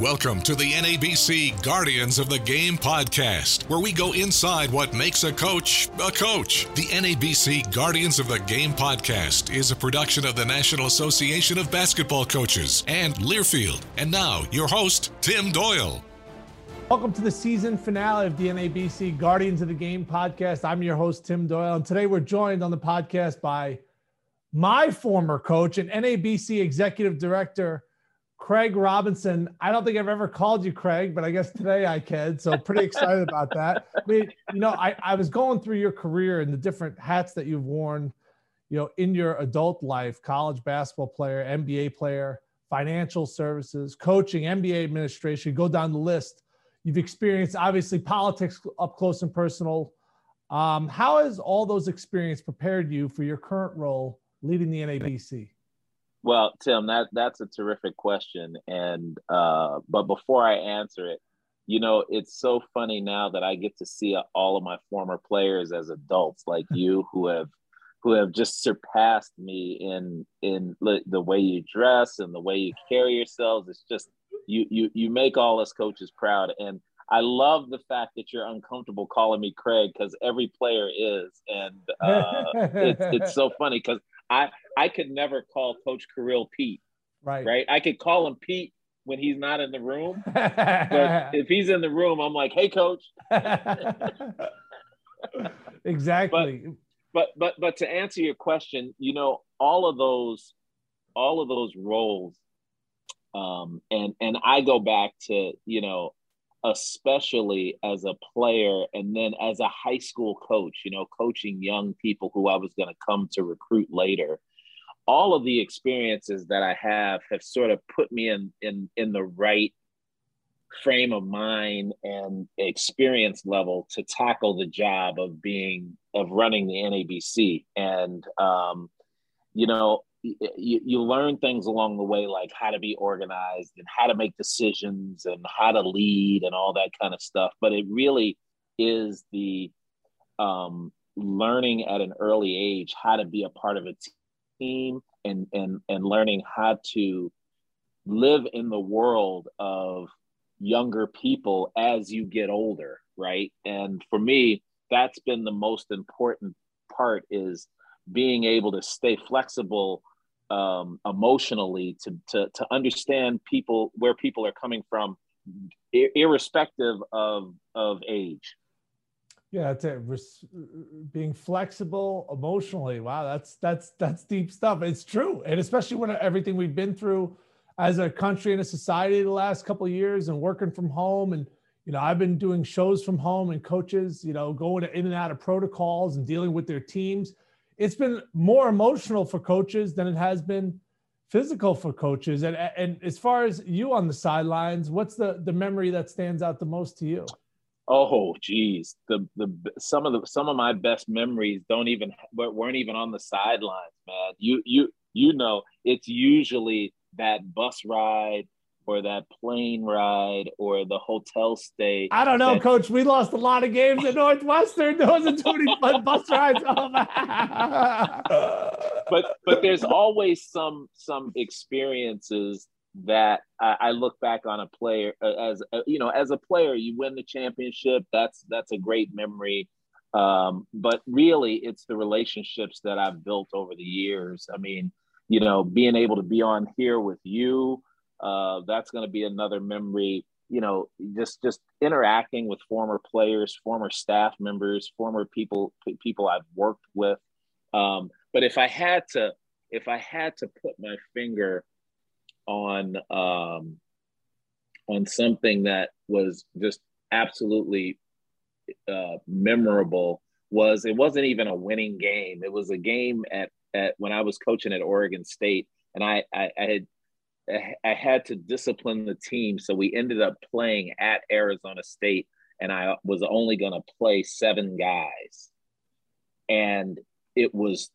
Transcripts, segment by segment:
Welcome to the NABC Guardians of the Game podcast, where we go inside what makes a coach a coach. The NABC Guardians of the Game podcast is a production of the National Association of Basketball Coaches and Learfield. And now, your host, Tim Doyle. Welcome to the season finale of the NABC Guardians of the Game podcast. I'm your host, Tim Doyle, and today we're joined on the podcast by my former coach and NABC executive director. Craig Robinson. I don't think I've ever called you Craig, but I guess today I can. So pretty excited about that. I mean, you know, I, I was going through your career and the different hats that you've worn, you know, in your adult life, college basketball player, NBA player, financial services, coaching, NBA administration, go down the list. You've experienced obviously politics up close and personal. Um, how has all those experience prepared you for your current role leading the NABC? Well, Tim, that that's a terrific question, and uh, but before I answer it, you know, it's so funny now that I get to see all of my former players as adults, like you, who have who have just surpassed me in in the way you dress and the way you carry yourselves. It's just you you you make all us coaches proud, and I love the fact that you're uncomfortable calling me Craig because every player is, and uh, it's it's so funny because I I could never call Coach Carril Pete. Right. Right. I could call him Pete when he's not in the room. but if he's in the room, I'm like, hey coach. exactly. But, but but but to answer your question, you know, all of those all of those roles um and and I go back to, you know, especially as a player and then as a high school coach, you know, coaching young people who I was going to come to recruit later. All of the experiences that I have have sort of put me in in in the right frame of mind and experience level to tackle the job of being of running the NABC and um, you know you, you learn things along the way like how to be organized and how to make decisions and how to lead and all that kind of stuff. But it really is the um, learning at an early age how to be a part of a team and and and learning how to live in the world of younger people as you get older right? And for me that's been the most important part is being able to stay flexible um, emotionally to, to to understand people where people are coming from irrespective of of age. Yeah that's it. Being flexible emotionally. Wow that's that's that's deep stuff. It's true. And especially when everything we've been through as a country and a society the last couple of years and working from home and you know i've been doing shows from home and coaches you know going in and out of protocols and dealing with their teams it's been more emotional for coaches than it has been physical for coaches. And and as far as you on the sidelines, what's the the memory that stands out the most to you? Oh, geez, the the some of the some of my best memories don't even weren't even on the sidelines, man. You you you know, it's usually that bus ride or that plane ride or the hotel stay. I don't know, that, Coach. We lost a lot of games at Northwestern. There wasn't too many bus rides. but but there's always some some experiences that I, I look back on a player uh, as a, uh, you know as a player you win the championship that's that's a great memory um, but really it's the relationships that I've built over the years I mean you know being able to be on here with you uh, that's going to be another memory. You know, just just interacting with former players, former staff members, former people people I've worked with. Um, but if I had to, if I had to put my finger on um, on something that was just absolutely uh, memorable, was it wasn't even a winning game. It was a game at at when I was coaching at Oregon State, and I I, I had I had to discipline the team. So we ended up playing at Arizona State, and I was only going to play seven guys. And it was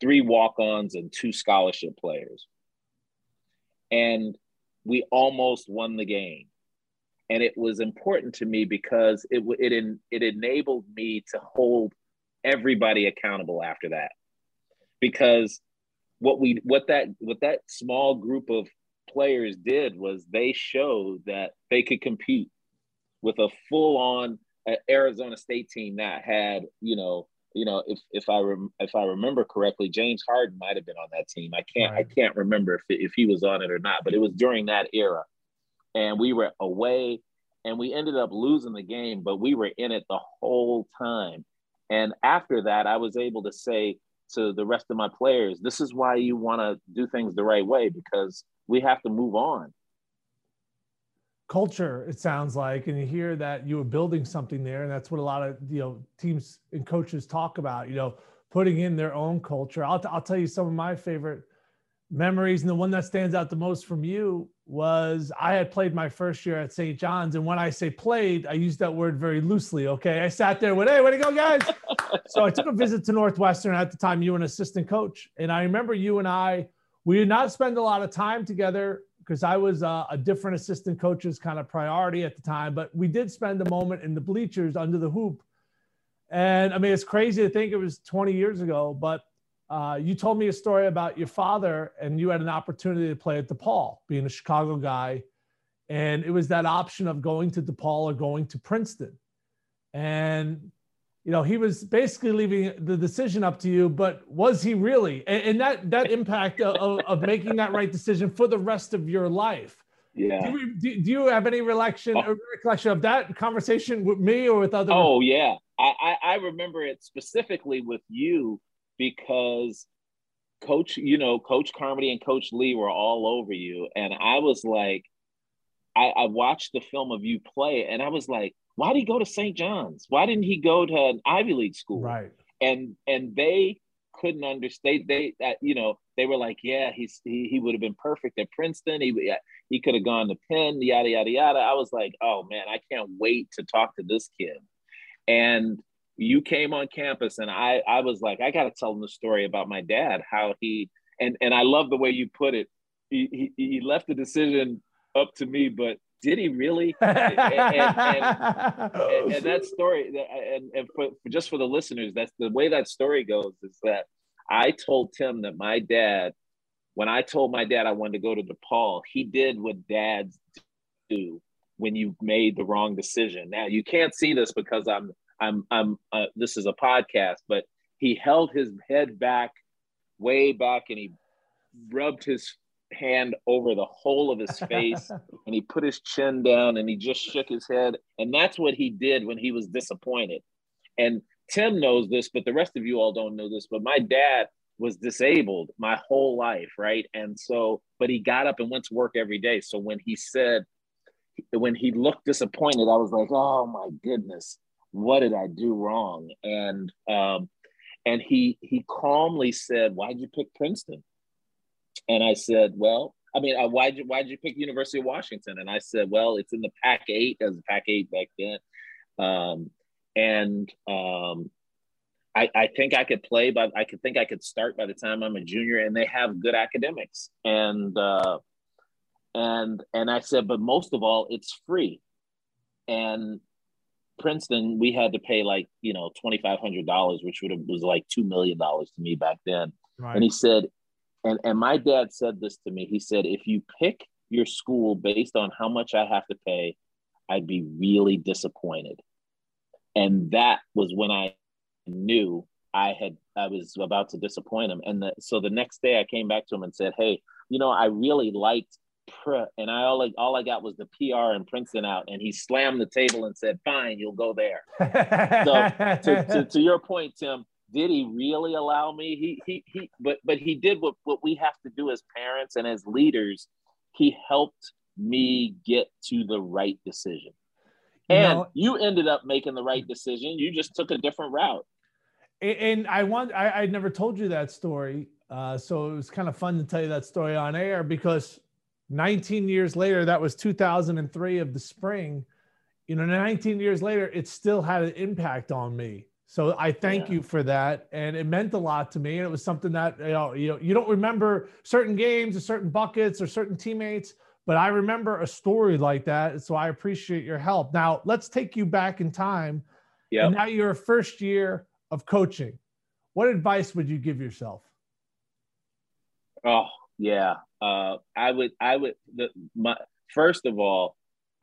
three walk ons and two scholarship players. And we almost won the game. And it was important to me because it, it, it enabled me to hold everybody accountable after that. Because what we what that what that small group of players did was they showed that they could compete with a full on uh, Arizona State team that had, you know, you know, if if I rem- if I remember correctly, James Harden might have been on that team. I can't right. I can't remember if if he was on it or not, but it was during that era, and we were away, and we ended up losing the game, but we were in it the whole time. And after that, I was able to say to the rest of my players, "This is why you want to do things the right way because we have to move on." culture it sounds like and you hear that you were building something there and that's what a lot of you know teams and coaches talk about you know putting in their own culture. I'll, t- I'll tell you some of my favorite memories and the one that stands out the most from you was i had played my first year at st john's and when i say played i use that word very loosely okay? I sat there with hey way to go guys? So i took a visit to northwestern at the time you were an assistant coach and i remember you and i we did not spend a lot of time together because I was uh, a different assistant coach's kind of priority at the time. But we did spend a moment in the bleachers under the hoop. And I mean, it's crazy to think it was 20 years ago, but uh, you told me a story about your father, and you had an opportunity to play at DePaul, being a Chicago guy. And it was that option of going to DePaul or going to Princeton. And you know, he was basically leaving the decision up to you, but was he really? And, and that that impact of, of, making that right decision for the rest of your life. Yeah. Do you, do, do you have any recollection oh. recollection of that conversation with me or with other? Oh yeah, I, I I remember it specifically with you because Coach, you know, Coach Carmody and Coach Lee were all over you, and I was like, I, I watched the film of you play, and I was like why did he go to St. John's? Why didn't he go to an Ivy League school? Right. And and they couldn't understand. They that you know they were like, yeah, he's he, he would have been perfect at Princeton. He he could have gone to Penn. Yada yada yada. I was like, oh man, I can't wait to talk to this kid. And you came on campus, and I I was like, I got to tell him the story about my dad, how he and and I love the way you put it. He, he, he left the decision up to me, but did he really? and, and, and, and, that story, and, and for, for just for the listeners, that's the way that story goes is that I told Tim that my dad, when I told my dad I wanted to go to DePaul, he did what dads do when you made the wrong decision. Now you can't see this because I'm I'm I'm uh, this is a podcast, but he held his head back way back and he rubbed his hand over the whole of his face and he put his chin down and he just shook his head. And that's what he did when he was disappointed. And Tim knows this, but the rest of you all don't know this. But my dad was disabled my whole life, right? And so, but he got up and went to work every day. So when he said, when he looked disappointed, I was like, oh my goodness, what did I do wrong? And, um, and he he calmly said, "Why'd you pick Princeton?" And I said, well, I mean, uh, why'd you why'd you pick University of Washington? And I said, well, it's in the Pac eight as a Pac eight back then, um, and um, I, I think I could play, but I could think I could start by the time I'm a junior, and they have good academics. And uh, and and I said, but most of all, it's free. And Princeton, we had to pay like you know twenty five hundred dollars, which would have was like two million dollars to me back then. Right. And he said, and and my dad said this to me. He said, if you pick your school based on how much I have to pay, I'd be really disappointed. And that was when I knew I had I was about to disappoint him. And the, so the next day I came back to him and said, "Hey, you know, I really liked Pr-, and I all I, all I got was the PR and Princeton out." And he slammed the table and said, "Fine, you'll go there." so to, to, to your point, Tim, did he really allow me? He he he but but he did what what we have to do as parents and as leaders. He helped me get to the right decision. And you, ended up making the right decision. You just took a different route. And I want I, I never told you that story. Uh, so it was kind of fun to tell you that story on air because 19 years later, that was 2003 of the spring. You know, 19 years later, it still had an impact on me. So I thank yeah. you for that, and it meant a lot to me. And it was something that you know, you know, you don't remember certain games or certain buckets or certain teammates, but I remember a story like that. So I appreciate your help. Now let's take you back in time. Yeah. Now you're a first year of coaching. What advice would you give yourself? Oh, Yeah, uh, I would. I would. The, my first of all,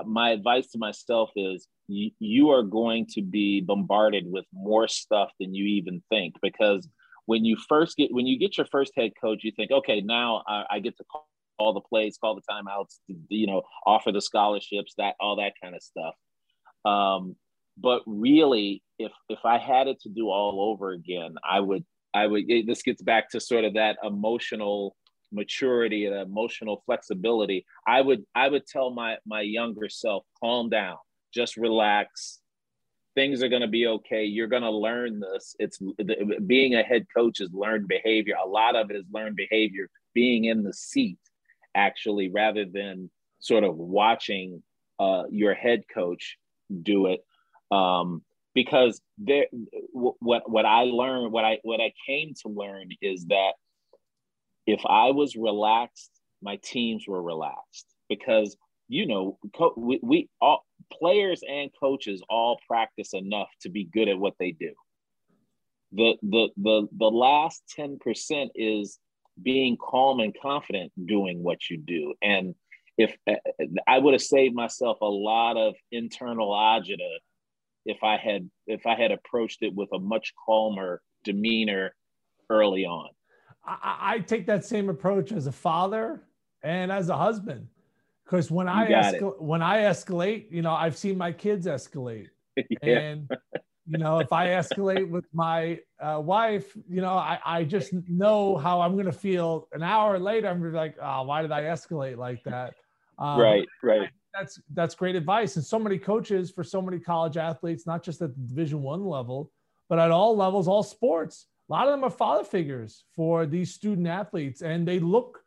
my advice to myself is you, you are going to be bombarded with more stuff than you even think because when you first get when you get your first head coach, you think, okay, now I, I get to call all the plays, call the timeouts, you know, offer the scholarships, that all that kind of stuff. Um, but really, if if I had it to do all over again, I would I would. It, this gets back to sort of that emotional maturity and emotional flexibility. I would I would tell my my younger self, calm down, just relax. Things are going to be okay. You're going to learn this. It's being a head coach is learned behavior. A lot of it is learned behavior. Being in the seat, actually, rather than sort of watching uh, your head coach do it. Um, because there, what what I learned, what I what I came to learn is that if I was relaxed, my teams were relaxed because you know co- we, we all players and coaches all practice enough to be good at what they do. The the the the last 10% is being calm and confident doing what you do. And if eh, I would have saved myself a lot of internal agita if I had if I had approached it with a much calmer demeanor early on. I, I take that same approach as a father and as a husband. Because when I escal- when I escalate, you know, I've seen my kids escalate, yeah. and you know, if I escalate with my uh, wife, you know, I, I just know how I'm going to feel an hour later. I'm to be like, oh, why did I escalate like that? Um, right, right. That's that's great advice, and so many coaches for so many college athletes, not just at the Division One level, but at all levels, all sports a lot of them are father figures for these student athletes, and they look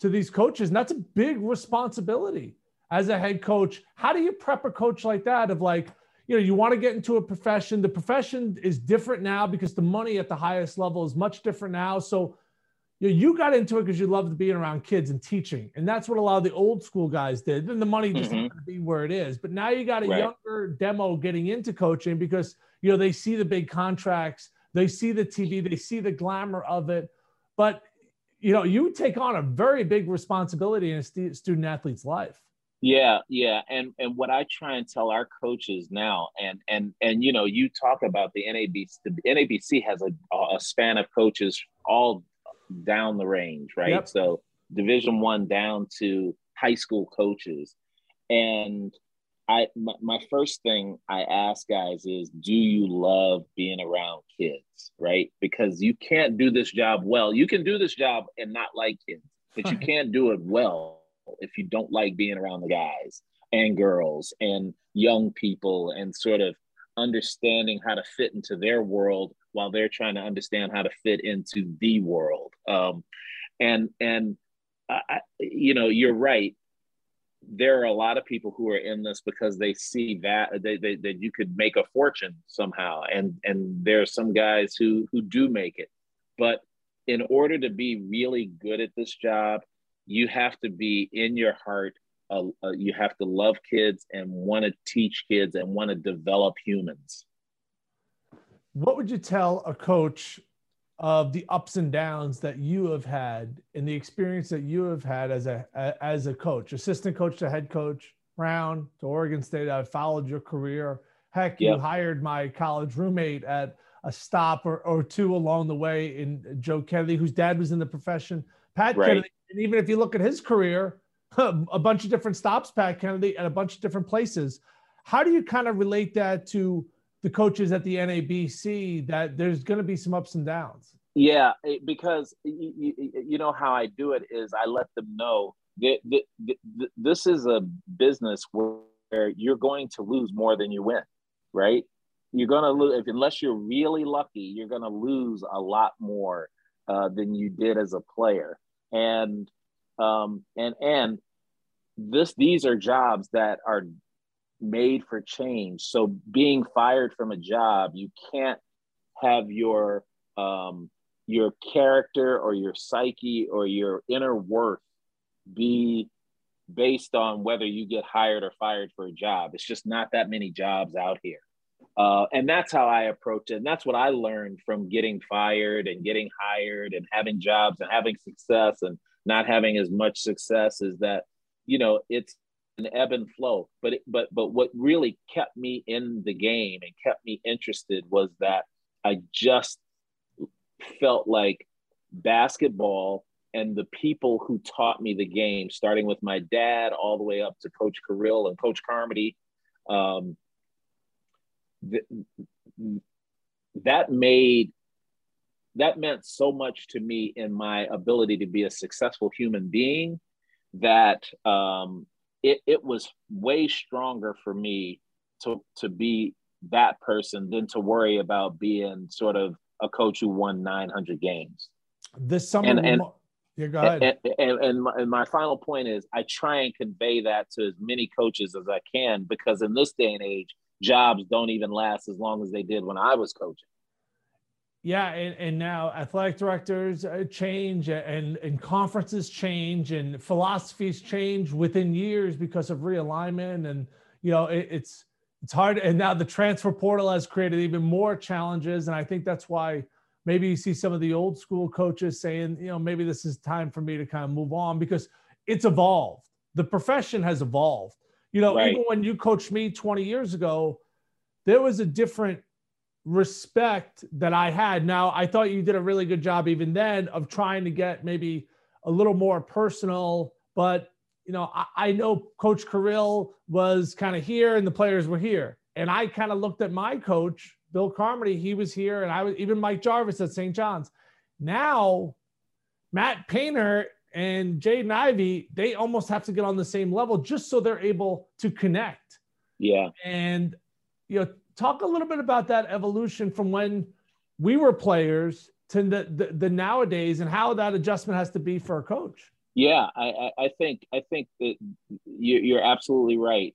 to these coaches, and that's a big responsibility as a head coach. How do you prep a coach like that? Of like, you know, you want to get into a profession. The profession is different now because the money at the highest level is much different now. So, you, know, you got into it because you loved being around kids and teaching, and that's what a lot of the old school guys did. Then the money just mm-hmm. to be where it is. But now you got a right. younger demo getting into coaching because you know they see the big contracts they see the TV, they see the glamour of it. But you know, you take on a very big responsibility in a st- student athlete's life. Yeah, yeah, and and what I try and tell our coaches now, and and and you know, you talk about the NABC. The NABC has a a span of coaches all down the range, right? Yep. So Division One down to high school coaches, and I my, my, first thing I ask guys is, do you love being around kids, right? Because you can't do this job well. You can do this job and not like kids, but you can't do it well if you don't like being around the guys and girls and young people and sort of understanding how to fit into their world while they're trying to understand how to fit into the world. Um, and and I, you know, you're right there are a lot of people who are in this because they see that they, they, that you could make a fortune somehow. And and there are some guys who who do make it. But in order to be really good at this job you have to be in your heart uh, uh, you have to love kids and want to teach kids and want to develop humans. What would you tell a coach of the ups and downs that you have had and the experience that you have had as a as a coach, assistant coach to head coach, Brown to Oregon State. I've followed your career. Heck, yep. you hired my college roommate at a stop or, or two along the way in Joe Kennedy, whose dad was in the profession. Pat right. Kennedy, and even if you look at his career, a bunch of different stops, Pat Kennedy, at a bunch of different places. How do you kind of relate that to the coaches at the NABC that there's going to be some ups and downs. Yeah, because you, you know how I do it is I let them know that, this is a business where you're going to lose more than you win, right? You're going to lose unless you're really lucky. You're going to lose a lot more uh, than you did as a player, and um, and and this these are jobs that are made for change. So being fired from a job, you can't have your um, your character or your psyche or your inner worth be based on whether you get hired or fired for a job. It's just not that many jobs out here. Uh, and that's how I approach it. And that's what I learned from getting fired and getting hired and having jobs and having success and not having as much success is that you know it's an ebb and flow. But it, but but what really kept me in the game and kept me interested was that i just felt like basketball and the people who taught me the game starting with my dad all the way up to coach Carril and coach carmody um, th- that made that meant so much to me in my ability to be a successful human being that um, it, it was way stronger for me to, to be that person than to worry about being sort of a coach who won 900 games. This summer, and, and, yeah, go ahead. And, and, and, my, and my final point is I try and convey that to as many coaches as I can because in this day and age, jobs don't even last as long as they did when I was coaching. Yeah, and, and now athletic directors uh, change and, and conferences change and philosophies change within years because of realignment. And, you know, it, it's, it's hard. And now the transfer portal has created even more challenges. And I think that's why maybe you see some of the old school coaches saying, you know, maybe this is time for me to kind of move on because it's evolved. The profession has evolved. You know, right. even when you coached me 20 years ago, there was a different respect that I had. Now, I thought you did a really good job even then of trying to get maybe a little more personal, but you know, I, I know Coach Carril was kind of here and the players were here. And I kind of looked at my coach, Bill Carmody, he was here, and I was even Mike Jarvis at St. John's. Now, Matt Painter and Jaden Ivey, they almost have to get on the same level just so they're able to connect. Yeah. And you know, talk a little bit about that evolution from when we were players to the, the, the nowadays and how that adjustment has to be for a coach. Yeah, I, I think I think that you're absolutely right.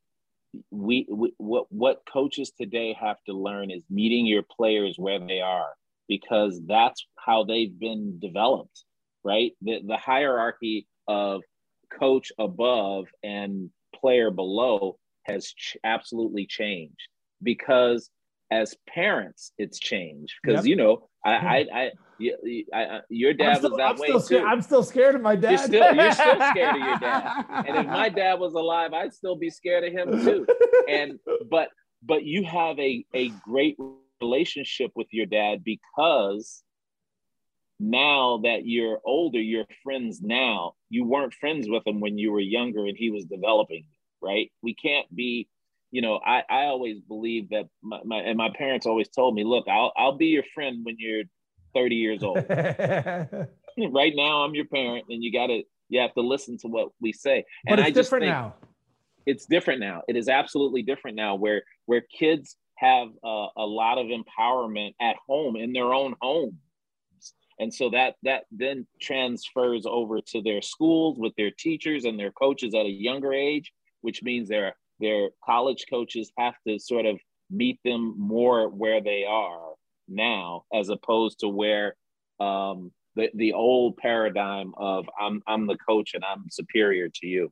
We, we what what coaches today have to learn is meeting your players where they are because that's how they've been developed, right? The the hierarchy of coach above and player below has ch- absolutely changed because as parents it's changed because yep. you know I, I, I, I, your dad still, was that I'm way too. I'm still scared of my dad. You're still, you're still scared of your dad. And if my dad was alive, I'd still be scared of him too. And but but you have a a great relationship with your dad because now that you're older, you're friends now. You weren't friends with him when you were younger and he was developing, right? We can't be you know, I, I always believe that my, my, and my parents always told me, look, I'll I'll be your friend when you're 30 years old. right now, I'm your parent, and you gotta you have to listen to what we say. And but it's I different now. It's different now. It is absolutely different now, where where kids have uh, a lot of empowerment at home in their own homes and so that that then transfers over to their schools with their teachers and their coaches at a younger age which means they're their college coaches have to sort of meet them more where they are now, as opposed to where um, the the old paradigm of I'm I'm the coach and I'm superior to you.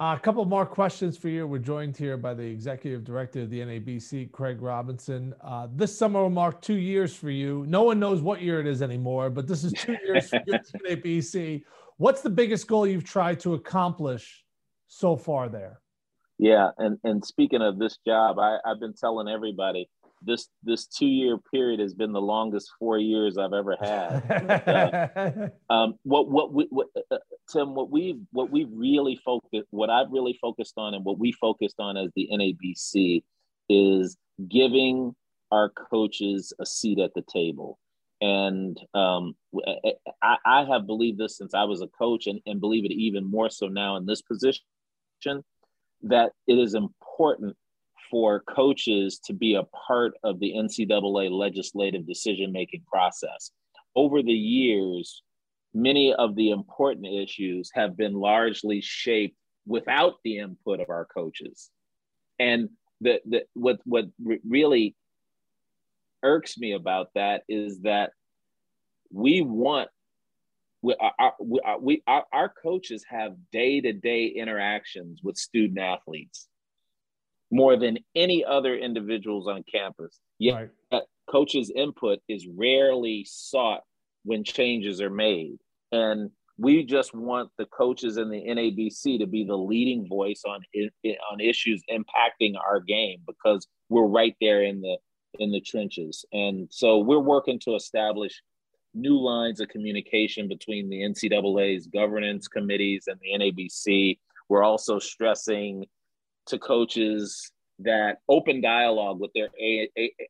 Uh, a couple more questions for you. We're joined here by the executive director of the NABC, Craig Robinson. Uh, this summer will mark two years for you. No one knows what year it is anymore, but this is two years for you at NABC. What's the biggest goal you've tried to accomplish so far there? Yeah, and and speaking of this job, I, I've been telling everybody this this two year period has been the longest four years I've ever had. uh, um, what what we what, uh, uh, Tim, what we what we really focused, what I've really focused on, and what we focused on as the NABC is giving our coaches a seat at the table. And um, I, I have believed this since I was a coach, and, and believe it even more so now in this position that it is important for coaches to be a part of the NCAA legislative decision making process. Over the years, many of the important issues have been largely shaped without the input of our coaches. And the, the, what, what really irks me about that is that we want we, our, we, we, our, our coaches have day to day interactions with student athletes more than any other individuals on campus. Yet, right. coaches' input is rarely sought when changes are made. And we just want the coaches in the NABC to be the leading voice on on issues impacting our game because we're right there in the in the trenches. And so we're working to establish new lines of communication between the NCAA's governance committees and the NABC. We're also stressing to coaches that open dialogue with their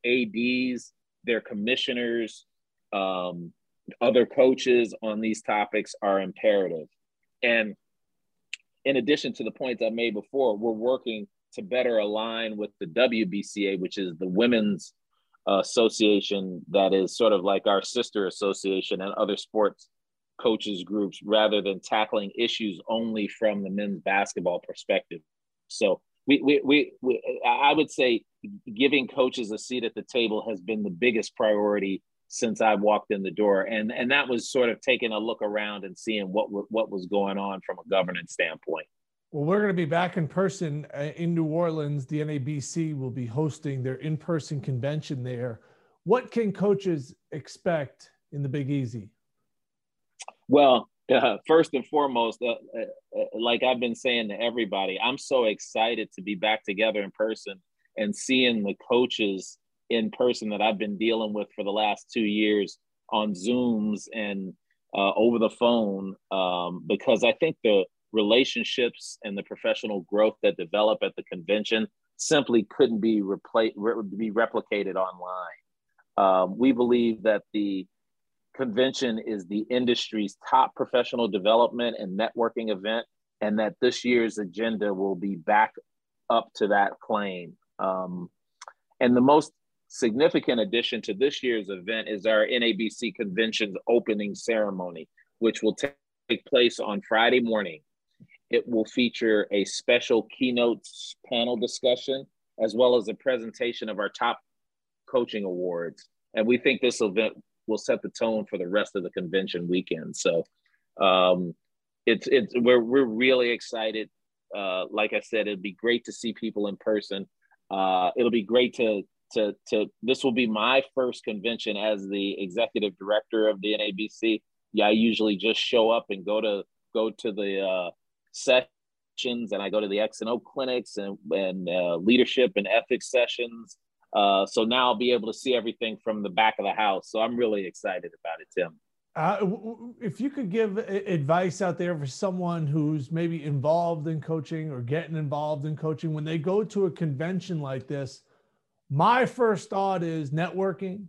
ADs, their commissioners, um, other coaches on these topics are imperative. And in addition to the points I made before, we're working to better align with the WBCA, which is the women's association that is sort of like our sister association and other sports coaches groups rather than tackling issues only from the men's basketball perspective. So we, we, we, we I would say giving coaches a seat at the table has been the biggest priority since I walked in the door, and and that was sort of taking a look around and seeing what what was going on from a governance standpoint. Well, we're going to be back in person uh, in New Orleans. The NABC will be hosting their in-person convention there. What can coaches expect in the Big Easy? Well, uh, first and foremost, uh, uh, uh, like I've been saying to everybody, I'm so excited to be back together in person and seeing the coaches in person that I've been dealing with for the last two years on Zooms and uh, over the phone um, because I think the relationships and the professional growth that develop at the convention simply couldn't be re- be replicated online. Um, we believe that the convention is the industry's top professional development and networking event, and that this year's agenda will be back up to that claim. Um, and the most significant addition to this year's event is our NABC convention's opening ceremony, which will take place on Friday morning. It will feature a special keynote panel discussion, as well as a presentation of our top coaching awards. And we think this event will set the tone for the rest of the convention weekend. So um, it's it's we're we're really excited. Uh, like I said, it'd be great to see people in person. Uh, it'll be great to to to this will be my first convention as the executive director of the NABC. Yeah, I usually just show up and go to go to the uh, sessions, and I go to the X and O clinics and and uh, leadership and ethics sessions. Uh, so now I'll be able to see everything from the back of the house. So I'm really excited about it, Tim. Uh, if you could give advice out there for someone who's maybe involved in coaching or getting involved in coaching when they go to a convention like this, my first thought is networking,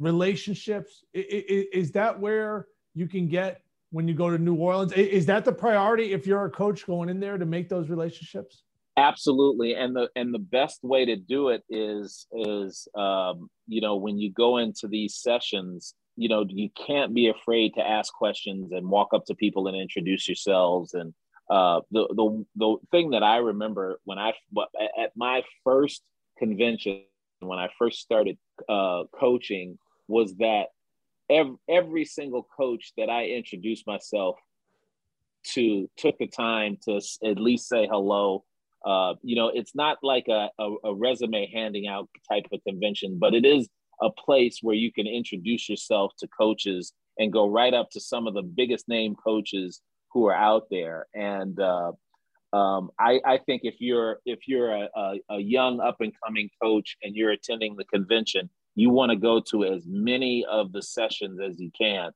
relationships. Is that where you can get when you go to New Orleans? Is that the priority if you're a coach going in there to make those relationships? Absolutely, and the and the best way to do it is is um, you know when you go into these sessions, you know you can't be afraid to ask questions and walk up to people and introduce yourselves. And uh, the the the thing that I remember when I at my first convention when I first started uh, coaching was that every, every single coach that I introduced myself to took the time to at least say hello. Uh, you know, it's not like a, a, a resume handing out type of convention, but it is a place where you can introduce yourself to coaches and go right up to some of the biggest name coaches who are out there. And uh, um, I, I, think if you're if you're a, a, a young up and coming coach and you're attending the convention, you want to go to as many of the sessions as you can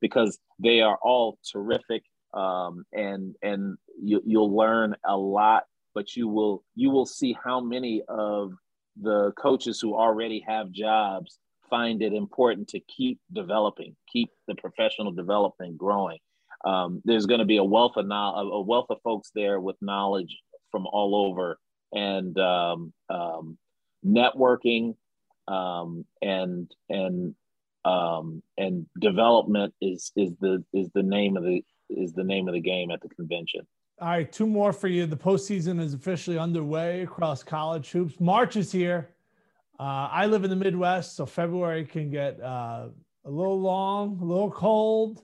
because they are all terrific um, and and you, you'll learn a lot. But you will you will see how many of the coaches who already have jobs find it important to keep developing, keep the professional development growing um, there's going to be a wealth of knowledge, a wealth of folks there with knowledge from all over, and um, um, networking um, and and um, and development is is the is the name of the is the name of the game at the convention. All right, two more for you. The postseason is officially underway across college hoops. March is here. Uh, I live in the Midwest, so February can get uh, a little long, a little cold.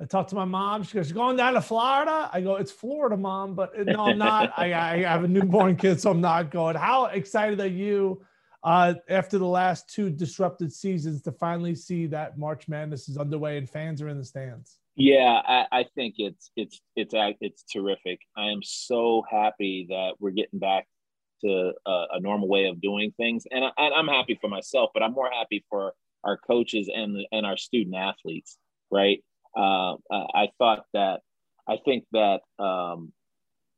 I talked to my mom. She goes, "You're going down to Florida? I go, it's Florida, mom, but no, I'm not. I, I, have a newborn kid, so I'm not going. How excited are you uh, after the last two disrupted seasons to finally see that March Madness is underway and fans are in the stands? Yeah, I, I think it's it's it's it's terrific. I am so happy that we're getting back to a, a normal way of doing things, and, I, am happy for myself, but I'm more happy for our coaches and and our student athletes. Right? Uh, I thought that I think that um,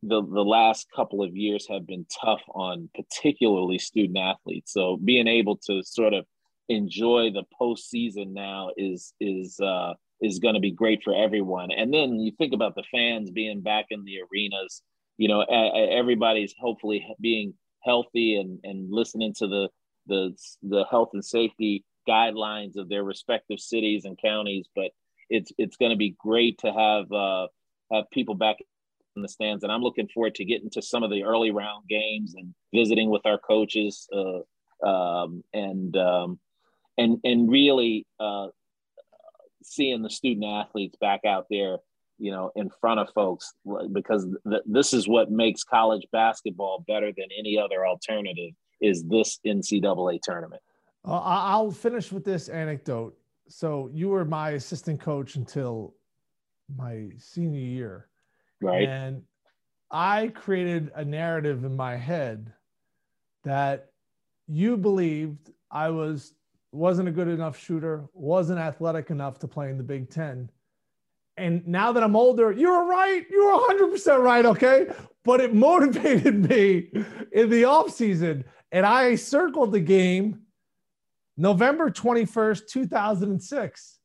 the the last couple of years have been tough on particularly student athletes. So being able to sort of enjoy the postseason now is is uh, is going to be great for everyone. And then you think about the fans being back in the arenas. You know, everybody's hopefully being healthy and and listening to the the the health and safety guidelines of their respective cities and counties. But it's it's going to be great to have uh, have people back in the stands, and I'm looking forward to getting to some of the early round games and visiting with our coaches uh, um, and um, and and really uh, seeing the student athletes back out there, you know, in front of folks, because th- this is what makes college basketball better than any other alternative. Is this NCAA tournament? Uh, I'll finish with this anecdote. So you were my assistant coach until my senior year, right? And I created a narrative in my head that you believed I was wasn't a good enough shooter, wasn't athletic enough to play in the Big Ten. And now that I'm older, you were right. You were 100% right. Okay. But it motivated me in the offseason. And I circled the game November 21st, 2006.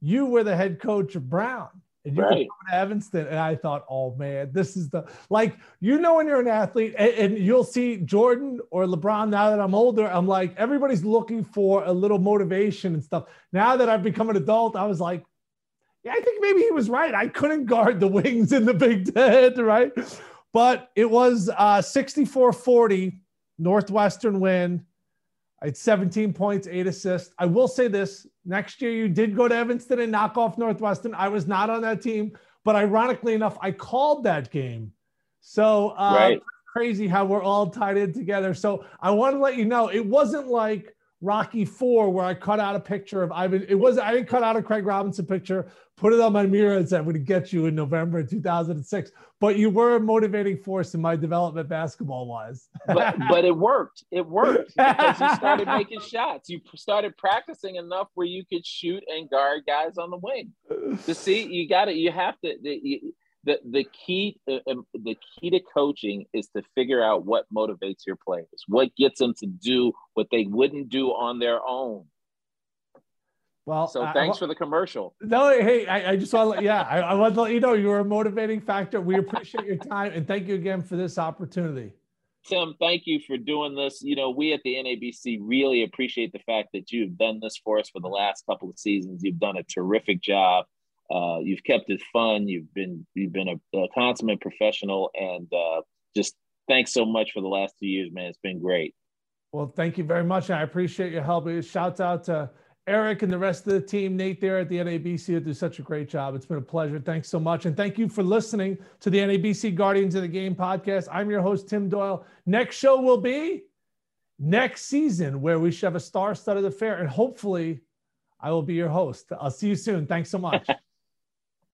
You were the head coach of Brown and you right. to Evanston, and I thought, oh man, this is the like you know when you're an athlete, and, and, you'll see Jordan or LeBron. Now that I'm older, I'm like everybody's looking for a little motivation and stuff. Now that I've become an adult, I was like, yeah, I think maybe he was right. I couldn't guard the wings in the Big Ten, right? But it was uh, 64-40 Northwestern win. I had 17 points, eight assists. I will say this next year, you did go to Evanston and knock off Northwestern. I was not on that team, but ironically enough, I called that game. So uh, right. crazy how we're all tied in together. So I want to let you know it wasn't like Rocky Four, where I cut out a picture of Ivan. It was I didn't cut out a Craig Robinson picture, put it on my mirror, and said, "I'm going to get you in November 2006." But you were a motivating force in my development, basketball wise. but but it worked. It worked because you started making shots. You started practicing enough where you could shoot and guard guys on the wing. To see, you got it. You have to. You, the the key uh, um, the key to coaching is to figure out what motivates your players, what gets them to do what they wouldn't do on their own. Well, so thanks I, for the commercial. No, hey, I, I just want to, yeah, I, I want to let you know you're a motivating factor. We appreciate your time and thank you again for this opportunity. Tim, thank you for doing this. You know, we at the NABC really appreciate the fact that you've done this for us for the last couple of seasons. You've done a terrific job. Uh, you've kept it fun. You've been you've been a, a consummate professional, and uh, just thanks so much for the last two years, man. It's been great. Well, thank you very much. I appreciate your help. Shouts out to Eric and the rest of the team, Nate there at the NABC do such a great job. It's been a pleasure. Thanks so much. And thank you for listening to the NABC Guardians of the Game podcast. I'm your host, Tim Doyle. Next show will be next season, where we should have a star studded affair. And hopefully, I will be your host. I'll see you soon. Thanks so much.